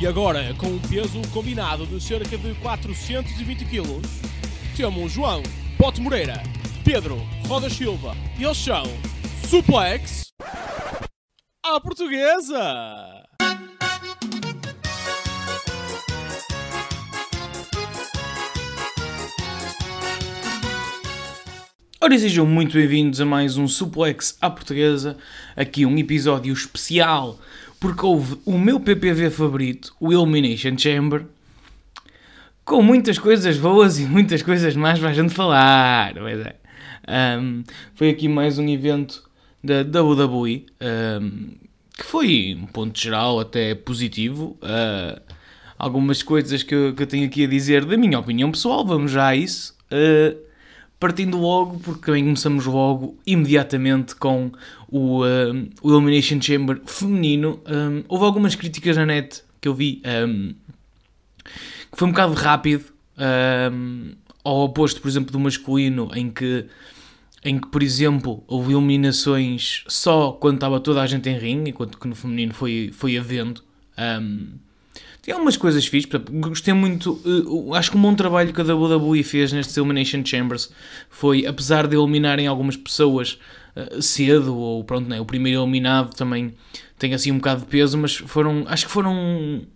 E agora, com um peso combinado de cerca de 420 kg, temos João Pote Moreira, Pedro Roda Silva e eles são Suplex à Portuguesa! Ora, sejam muito bem-vindos a mais um Suplex à Portuguesa. Aqui um episódio especial, porque houve o meu PPV favorito, o Elimination Chamber, com muitas coisas boas e muitas coisas más para a gente falar. Pois é. Um, foi aqui mais um evento da WWE, um, que foi, um ponto geral, até positivo. Uh, algumas coisas que eu, que eu, tenho aqui a dizer da minha opinião pessoal, vamos já a isso. Uh, partindo logo, porque também começamos logo imediatamente com o, um, o Elimination Chamber feminino. Um, houve algumas críticas na net que eu vi um, que foi um bocado rápido, ao oposto, por exemplo, do masculino, em que, em que, por exemplo, houve eliminações só quando estava toda a gente em ringue, enquanto que no feminino foi, foi havendo. Um, tem algumas coisas fixas, gostei muito, uh, acho que um bom trabalho que a WWE fez nestes Elimination Chambers foi, apesar de eliminarem algumas pessoas uh, cedo, ou pronto, né, o primeiro eliminado também tem assim um bocado de peso, mas foram, acho que foram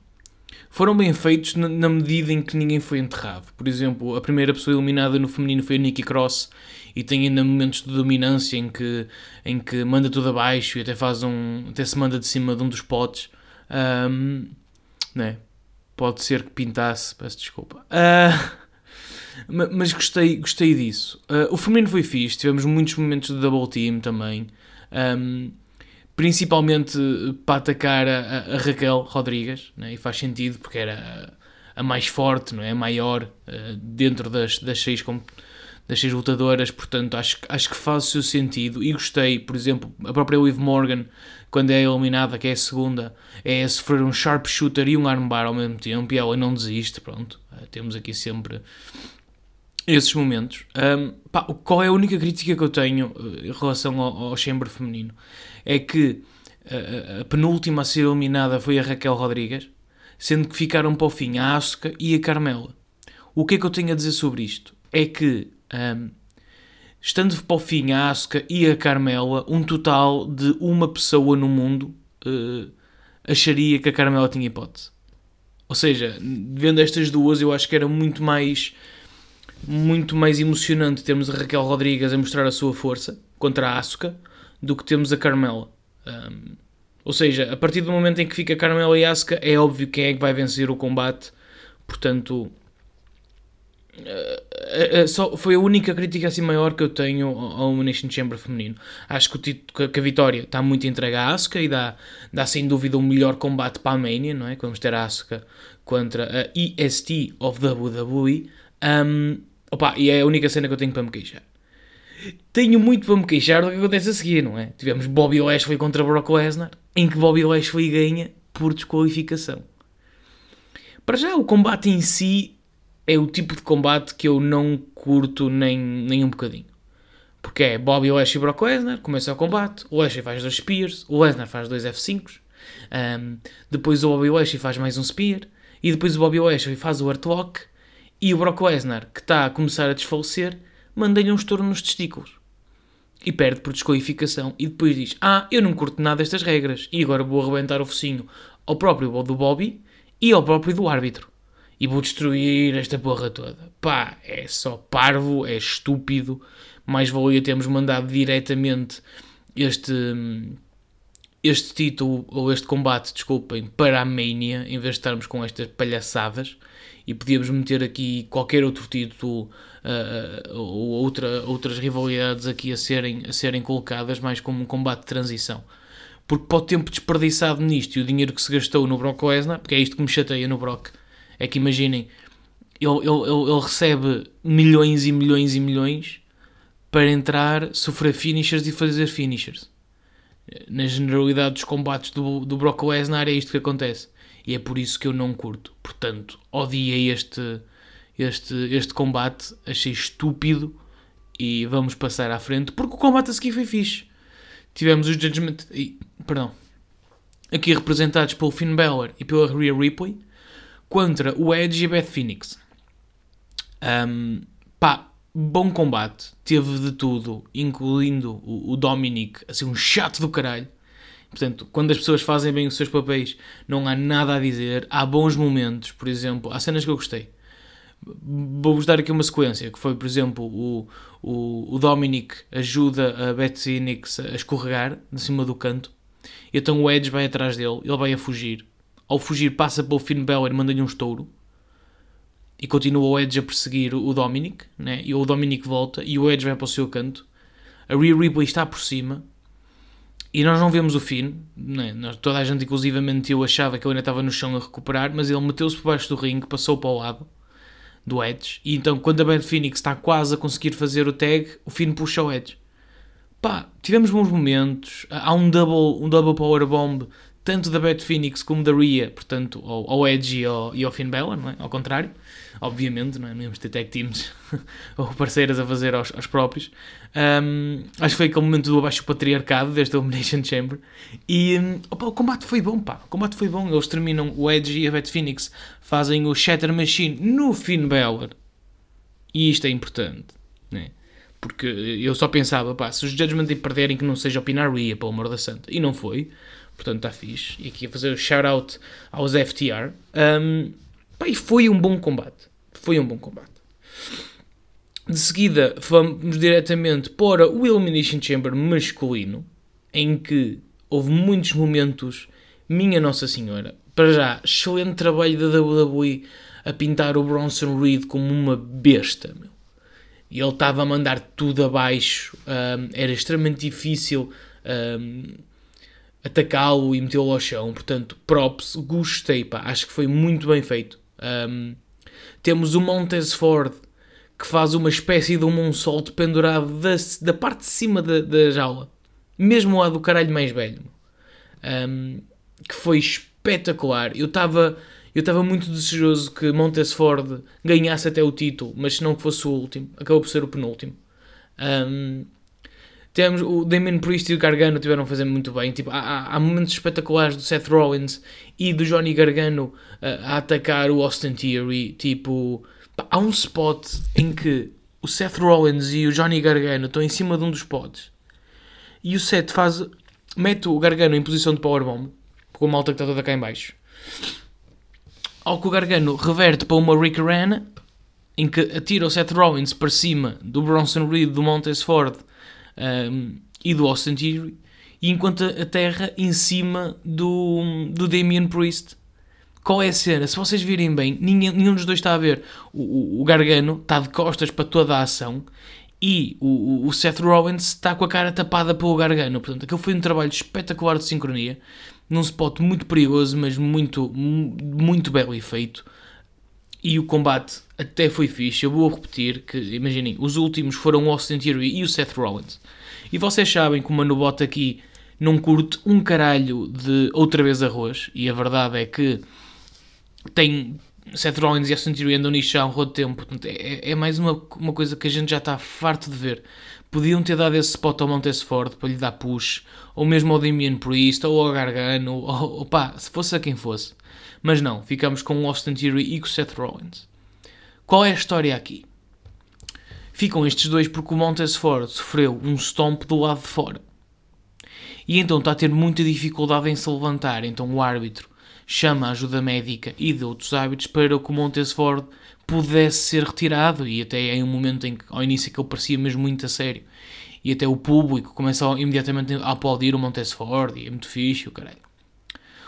foram bem feitos na, medida em que ninguém foi enterrado. Por exemplo, a primeira pessoa eliminada no feminino foi a Nikki Cross e tem ainda momentos de dominância em que, em que manda tudo abaixo e até faz um até se manda de cima de um dos potes. Um, né? Pode ser que pintasse, peço desculpa. Uh, mas gostei, gostei disso. Uh, o feminino foi fixe, tivemos muitos momentos de double team também. Um, principalmente para atacar a, a Raquel Rodrigues, né? e faz sentido porque era a, mais forte, não é? a maior uh, dentro das, das, seis, das seis lutadoras, portanto acho, acho que faz o seu sentido e gostei, por exemplo, a própria Liv Morgan quando é eliminada, que é a segunda, é sofrer um sharpshooter e um armbar ao mesmo tempo e ela não desiste, pronto. Uh, temos aqui sempre esses momentos. Um, pá, qual é a única crítica que eu tenho uh, em relação ao, ao chamber feminino? É que uh, a penúltima a ser eliminada foi a Raquel Rodrigues, sendo que ficaram para o fim a Asuka e a Carmela. O que é que eu tenho a dizer sobre isto? É que um, estando para o fim a Asuka e a Carmela, um total de uma pessoa no mundo uh, acharia que a Carmela tinha hipótese. Ou seja, vendo estas duas, eu acho que era muito mais muito mais emocionante termos a Raquel Rodrigues a mostrar a sua força contra a Asuka do que temos a Carmela. Um, ou seja, a partir do momento em que fica Carmela e Asuka, é óbvio quem é que vai vencer o combate. Portanto, Uh, uh, só foi a única crítica assim maior que eu tenho ao Elimination Chamber feminino. Acho que, o título, que a vitória está muito entregue à Asuka e dá, dá sem dúvida um melhor combate para a Mania, não é? Que vamos ter a Asuka contra a EST of WWE. Um, opa, e é a única cena que eu tenho para me queixar. Tenho muito para me queixar do que acontece a seguir, não é? Tivemos Bobby Lashley contra Brock Lesnar, em que Bobby Lashley ganha por desqualificação. Para já, o combate em si é o tipo de combate que eu não curto nem, nem um bocadinho. Porque é Bobby Lashley e Brock Lesnar, começa o combate, o Lashley faz dois Spears, o Lesnar faz dois F5s, um, depois o Bobby Lashley faz mais um Spear, e depois o Bobby Lashley faz o Artlock, e o Brock Lesnar, que está a começar a desfalecer, manda-lhe um estouro nos testículos. E perde por desqualificação, e depois diz, ah, eu não curto nada destas regras, e agora vou arrebentar o focinho ao próprio do Bobby e ao próprio do árbitro e vou destruir esta porra toda. Pá, é só parvo, é estúpido. Mais valia termos mandado diretamente este, este título, ou este combate, desculpem, para a Mania, em vez de estarmos com estas palhaçadas. E podíamos meter aqui qualquer outro título uh, ou outra, outras rivalidades aqui a serem, a serem colocadas, mais como um combate de transição. Porque para o tempo desperdiçado nisto e o dinheiro que se gastou no Brock Lesnar, porque é isto que me chateia no Brock, é que imaginem, ele, ele, ele recebe milhões e milhões e milhões para entrar, sofrer finishers e fazer finishers. Na generalidade dos combates do, do Brock Lesnar é isto que acontece. E é por isso que eu não curto. Portanto, odiei este, este, este combate, achei estúpido e vamos passar à frente, porque o combate a seguir foi fixe. Tivemos os Judgment... Perdão. aqui representados pelo Finn Balor e pela Rhea Ripley, contra o Edge e a Beth Phoenix. Um, pá, bom combate, teve de tudo, incluindo o, o Dominic, assim, um chato do caralho. Portanto, quando as pessoas fazem bem os seus papéis, não há nada a dizer. Há bons momentos, por exemplo, há cenas que eu gostei. Vou-vos dar aqui uma sequência, que foi, por exemplo, o, o, o Dominic ajuda a Beth Phoenix a escorregar de cima do canto. Então o Edge vai atrás dele, ele vai a fugir. Ao fugir passa pelo Finn Balor e manda-lhe um estouro. E continua o Edge a perseguir o Dominic, né? e o Dominic volta e o Edge vai para o seu canto. A Rhea Ripley está por cima e nós não vemos o Finn, né? nós, toda a gente, inclusivamente eu, achava que ele ainda estava no chão a recuperar, mas ele meteu-se por baixo do ringue, passou para o lado do Edge, e então quando a Bad Phoenix está quase a conseguir fazer o tag, o Finn puxa o Edge. Pá, tivemos bons momentos, há um double, um double power bomb, tanto da Bad Phoenix como da Rhea, portanto, ao, ao Edge e ao, e ao Finn Balor, não é? Ao contrário, obviamente, não é? Não ter tag teams ou parceiras a fazer aos, aos próprios. Um, acho que foi aquele momento do abaixo patriarcado, desde a Elimination Chamber. E um, opa, o combate foi bom, pá. O combate foi bom. Eles terminam, o Edge e a Beth Phoenix fazem o Shatter Machine no Finn Balor. E isto é importante, né? Porque eu só pensava, pá, se os Judgment Day perderem que não seja o Pinaria, pelo amor da santa. E não foi. Portanto, está fixe. E aqui a fazer o shout-out aos FTR. Um, pá, e foi um bom combate. Foi um bom combate. De seguida, vamos diretamente para o Elimination Chamber masculino, em que houve muitos momentos, minha Nossa Senhora. Para já, excelente trabalho da WWE a pintar o Bronson Reed como uma besta, meu. E ele estava a mandar tudo abaixo, um, era extremamente difícil um, atacá-lo e metê-lo ao chão. Portanto, props, gostei, pá, acho que foi muito bem feito. Um, temos o Montez Ford que faz uma espécie de um moonsault pendurado da, da parte de cima da, da jaula, mesmo lá do caralho mais velho, um, que foi espetacular. Eu estava eu estava muito desejoso que Montez Ford ganhasse até o título, mas se não fosse o último, acabou por ser o penúltimo. Um, temos o Damien Priest e o Gargano tiveram a fazer muito bem. Tipo, há, há, momentos espetaculares do Seth Rollins e do Johnny Gargano uh, a atacar o Austin Theory. Tipo, há um spot em que o Seth Rollins e o Johnny Gargano estão em cima de um dos pods e o Seth faz, mete o Gargano em posição de powerbomb com a malta que está toda cá em baixo. Ao que o Gargano reverte para uma Rick Ran em que atira o Seth Rollins para cima do Bronson Reed, do Montez Ford um, e do Austin Theory, e enquanto a terra em cima do, do Damien Priest. Qual é a cena? Se vocês virem bem, ninguém, nenhum dos dois está a ver. O, o, Gargano está de costas para toda a ação e o, o, Seth Rollins está com a cara tapada pelo Gargano. Portanto, aquele foi um trabalho espetacular de sincronia, num spot muito perigoso, mas muito, muito belo e feito. E o combate até foi fixe. Eu vou repetir que, imaginem, os últimos foram o Austin Theory e o Seth Rollins. E vocês sabem que o Mano Bota aqui não curte um caralho de outra vez arroz. E a verdade é que tem Seth Rollins e Austin Theory andam nisto há um rodo tempo. Portanto, é, é, mais uma, uma coisa que a gente já está farto de ver. Podiam ter dado esse spot ao Montez Ford para lhe dar push, ou mesmo ao Damien Priest, ou ao Gargano, ou, ou pá, se fosse a quem fosse. Mas não, ficamos com o Austin Theory e com o Seth Rollins. Qual é a história aqui? Ficam estes dois porque o Montez Ford sofreu um stomp do lado de fora. E então está a ter muita dificuldade em se levantar. Então o árbitro chama a ajuda médica e de outros hábitos para que o Montesford pudesse ser retirado e até em um momento em que ao início que ele parecia mesmo muito a sério e até o público começa imediatamente a aplaudir o Montesford e é muito fixe o caralho.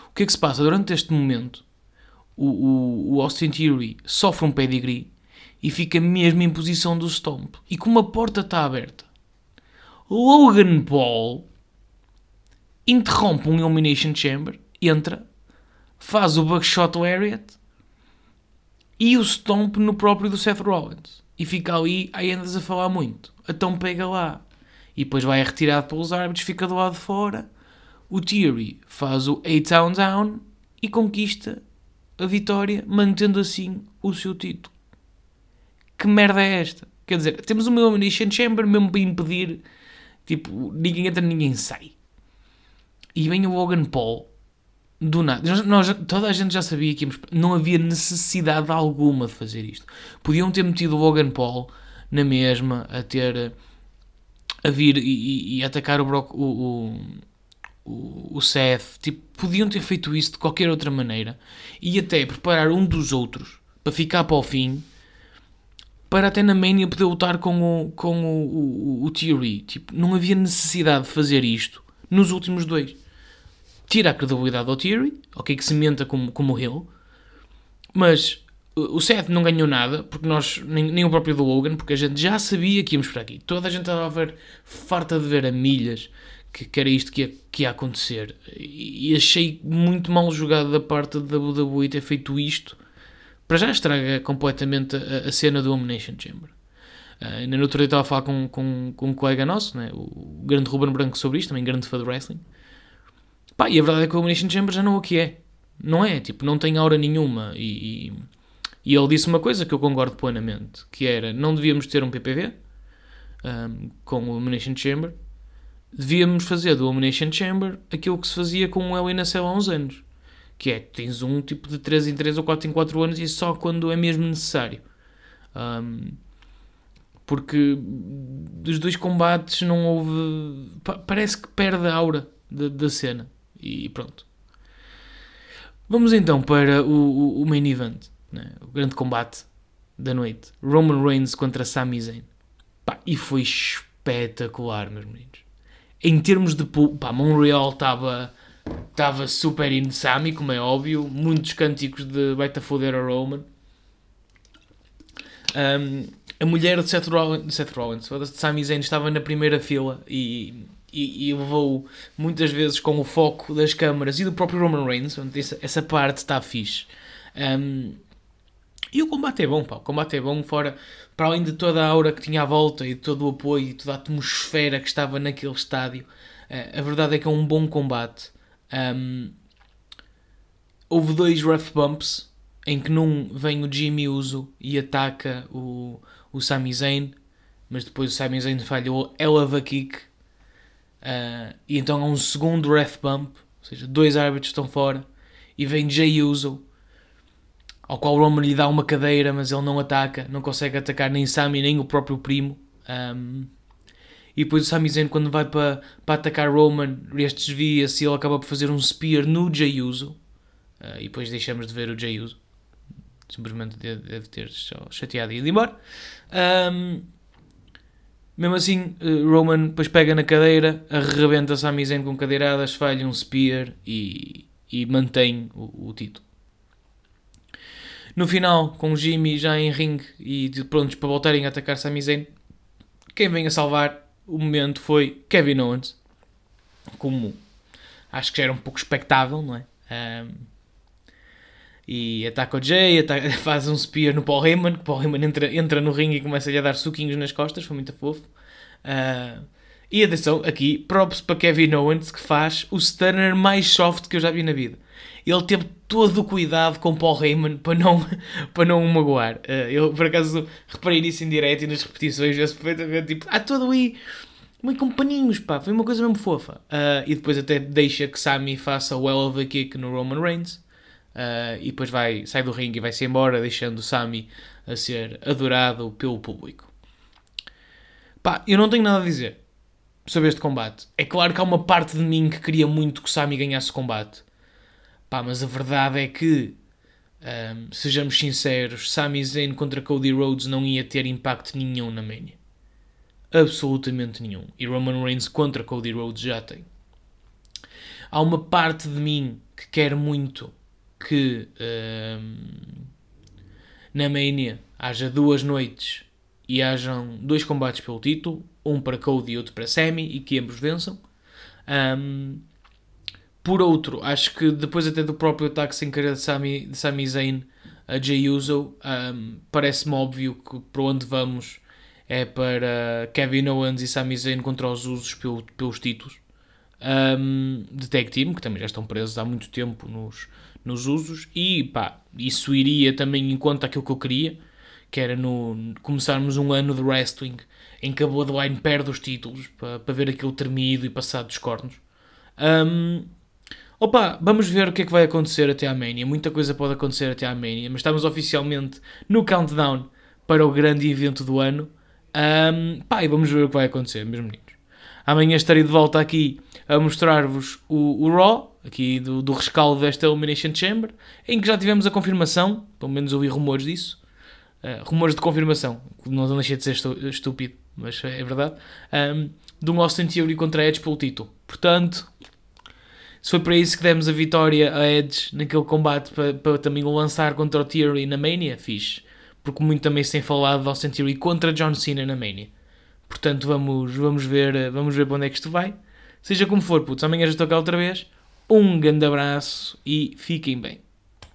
O que é que se passa? Durante este momento o, o, o Austin Theory sofre um pedigree e fica mesmo em posição do stomp e como a porta está aberta Logan Paul interrompe um Elimination Chamber entra faz o Buckshot Lariat e o Stomp no próprio do Seth Rollins. E fica ali, aí andas a falar muito. Então pega lá. E depois vai retirado pelos árbitros, fica do lado de fora. O Theory faz o 8 Town Down e conquista a vitória, mantendo assim o seu título. Que merda é esta? Quer dizer, temos uma Elimination Chamber mesmo para impedir. Tipo, ninguém entra, ninguém sai. E vem o Logan Paul do nada. Nós, nós- toda a gente já sabia que íamos. Não havia necessidade alguma de fazer isto. Podiam ter metido o Logan Paul na mesma, a ter. a vir e, e- e atacar o, Brock, o, o, o, o Seth. Tipo, podiam ter feito isso de qualquer outra maneira e até preparar um dos outros para ficar para o fim. Para até na Mania poder lutar com o, com o, o, o Theory. Tipo, não havia necessidade de fazer isto nos últimos dois tira a credibilidade ao Theory, ok, que se menta como, como Hill, mas o Seth não ganhou nada, porque nós, nem, nem o próprio do Logan, porque a gente já sabia que íamos por aqui. Toda a gente estava a ver, farta de ver a milhas, que, que era isto que ia, que ia acontecer. E, achei muito mal jogado da parte da WWE ter feito isto. Para já estraga completamente a, a cena do Elimination Chamber. Uh, ainda no outro dia estava a falar com, com, com um colega nosso, né, o grande Ruben Branco, sobre isto, também grande fã de wrestling. Pá, e a verdade é que o Elimination Chamber já não é o que é. Não é, tipo, não tem aura nenhuma. E, e, e ele disse uma coisa que eu concordo plenamente, que era, não devíamos ter um PPV um, com o Elimination Chamber. Devíamos fazer do Elimination Chamber aquilo que se fazia com o Hell há uns anos. Que é, tens um tipo de 3 em 3 ou 4 em 4 anos e só quando é mesmo necessário. Um, porque dos dois combates não houve... pa- Parece que perde a aura da, da cena. E pronto. Vamos então para o, o, o main event, né? o grande combate da noite. Roman Reigns contra Sami Zayn. Pá, e foi espetacular, meus meninos. Em termos de... Pá, Montreal estava estava super in Sami, como é óbvio. Muitos cânticos de vai-te a foder a Roman. Um, a mulher de Seth Rollins, Seth Rollins, de Sami Zayn, estava na primeira fila e, e, e levou muitas vezes com o foco das câmaras e do próprio Roman Reigns. Essa, essa parte está fixe. Um, e o combate é bom, pá. O combate é bom, fora, para além de toda a aura que tinha à volta e todo o apoio e toda a atmosfera que estava naquele estádio. eh, a verdade é que é um bom combate. Um, houve dois rough bumps em que num vem o Jimmy Uso e ataca o, o Sami Zayn, mas depois o Sami Zayn falhou eleva kick uh, e então há um segundo ref bump, ou seja, dois árbitros estão fora e vem Jay Uso ao qual o Roman lhe dá uma cadeira, mas ele não ataca, não consegue atacar nem Sami nem o próprio primo. Um, e depois o Sami Zayn, quando vai para, para atacar Roman, este desvia-se e ele acaba por fazer um spear no Jey Uso. Uh, e depois deixamos de ver o Jey Uso. Simplesmente deve, ter chateado e ido embora. Um, mesmo assim, uh, Roman depois pega na cadeira, arrebenta Sami Zayn com cadeiradas, falha um spear e, e mantém o, o título. No final, com o Jimmy já em ringue e prontos para voltarem a atacar Sami Zayn, quem vem a salvar o momento foi Kevin Owens. Como acho que já era um pouco expectável, não é? Ahm, e ataca o Jay, ataca- faz um spear no Paul Heyman, que Paul Heyman entra, entra no ringue e começa-lhe a dar suquinhos nas costas, foi muito fofo. Ah, e atenção, aqui, props para Kevin Owens, que faz o stunner mais soft que eu já vi na vida. Ele teve todo o cuidado com Paul Heyman para não, para não o magoar. Ah, eu, por acaso, reparei nisso em direto e nas repetições, vê-se perfeitamente, tipo, há todo aí muito com paninhos, pá, foi uma coisa mesmo fofa. Ah, e depois até deixa que Sami faça o well of a kick no Roman Reigns. Ah, e depois vai, sai do ringue e vai-se embora, deixando Sami a ser adorado pelo público. Pá, eu não tenho nada a dizer sobre este combate. É claro que há uma parte de mim que queria muito que Sami ganhasse o combate. Pá, mas a verdade é que, ahm, sejamos sinceros, Sami Zayn contra Cody Rhodes não ia ter impacto nenhum na Mania. Absolutamente nenhum. E Roman Reigns contra Cody Rhodes já tem. Há uma parte de mim que quer muito que ahm, na Mania haja duas noites e hajam dois combates pelo título, um para Cody e outro para Sami, e que ambos vençam. Ahm, por outro, acho que depois até do próprio ataque sem querer de Sami, de Sami Zayn a Jey Uso, ahm, parece-me óbvio que para onde vamos é para Kevin Owens e Sami Zayn contra os Usos pelo- pelos títulos. Ahm, de tag team, que também já estão presos há muito tempo nos, nos Usos, e pá, isso iria também em conta aquilo que eu queria, que era no, começarmos um ano de wrestling em que a Bloodline perde os títulos para, ver aquilo tremido e passado dos cornos. Ahm, Opa, vamos ver o que é que vai acontecer até à Mania. Muita coisa pode acontecer até à Mania, mas estamos oficialmente no countdown para o grande evento do ano. Um, pá, e vamos ver o que vai acontecer, meus meninos. Amanhã estarei de volta aqui a mostrar-vos o, o Raw, aqui do, do rescaldo desta Elimination Chamber, em que já tivemos a confirmação, pelo menos ouvi rumores disso, uh, rumores de confirmação, não deixei de ser estúpido, mas é verdade, um, do Austin Theory contra Edge pelo título. Portanto, se foi para isso que demos a vitória a Edge naquele combate para, para também o lançar contra o Theory na Mania, fixe. Porque muito também se tem falado de Austin Theory contra John Cena na Mania. Portanto, vamos, vamos, ver, vamos ver para onde é que isto vai. Seja como for, putz, amanhã já estou cá outra vez. Um grande abraço e fiquem bem.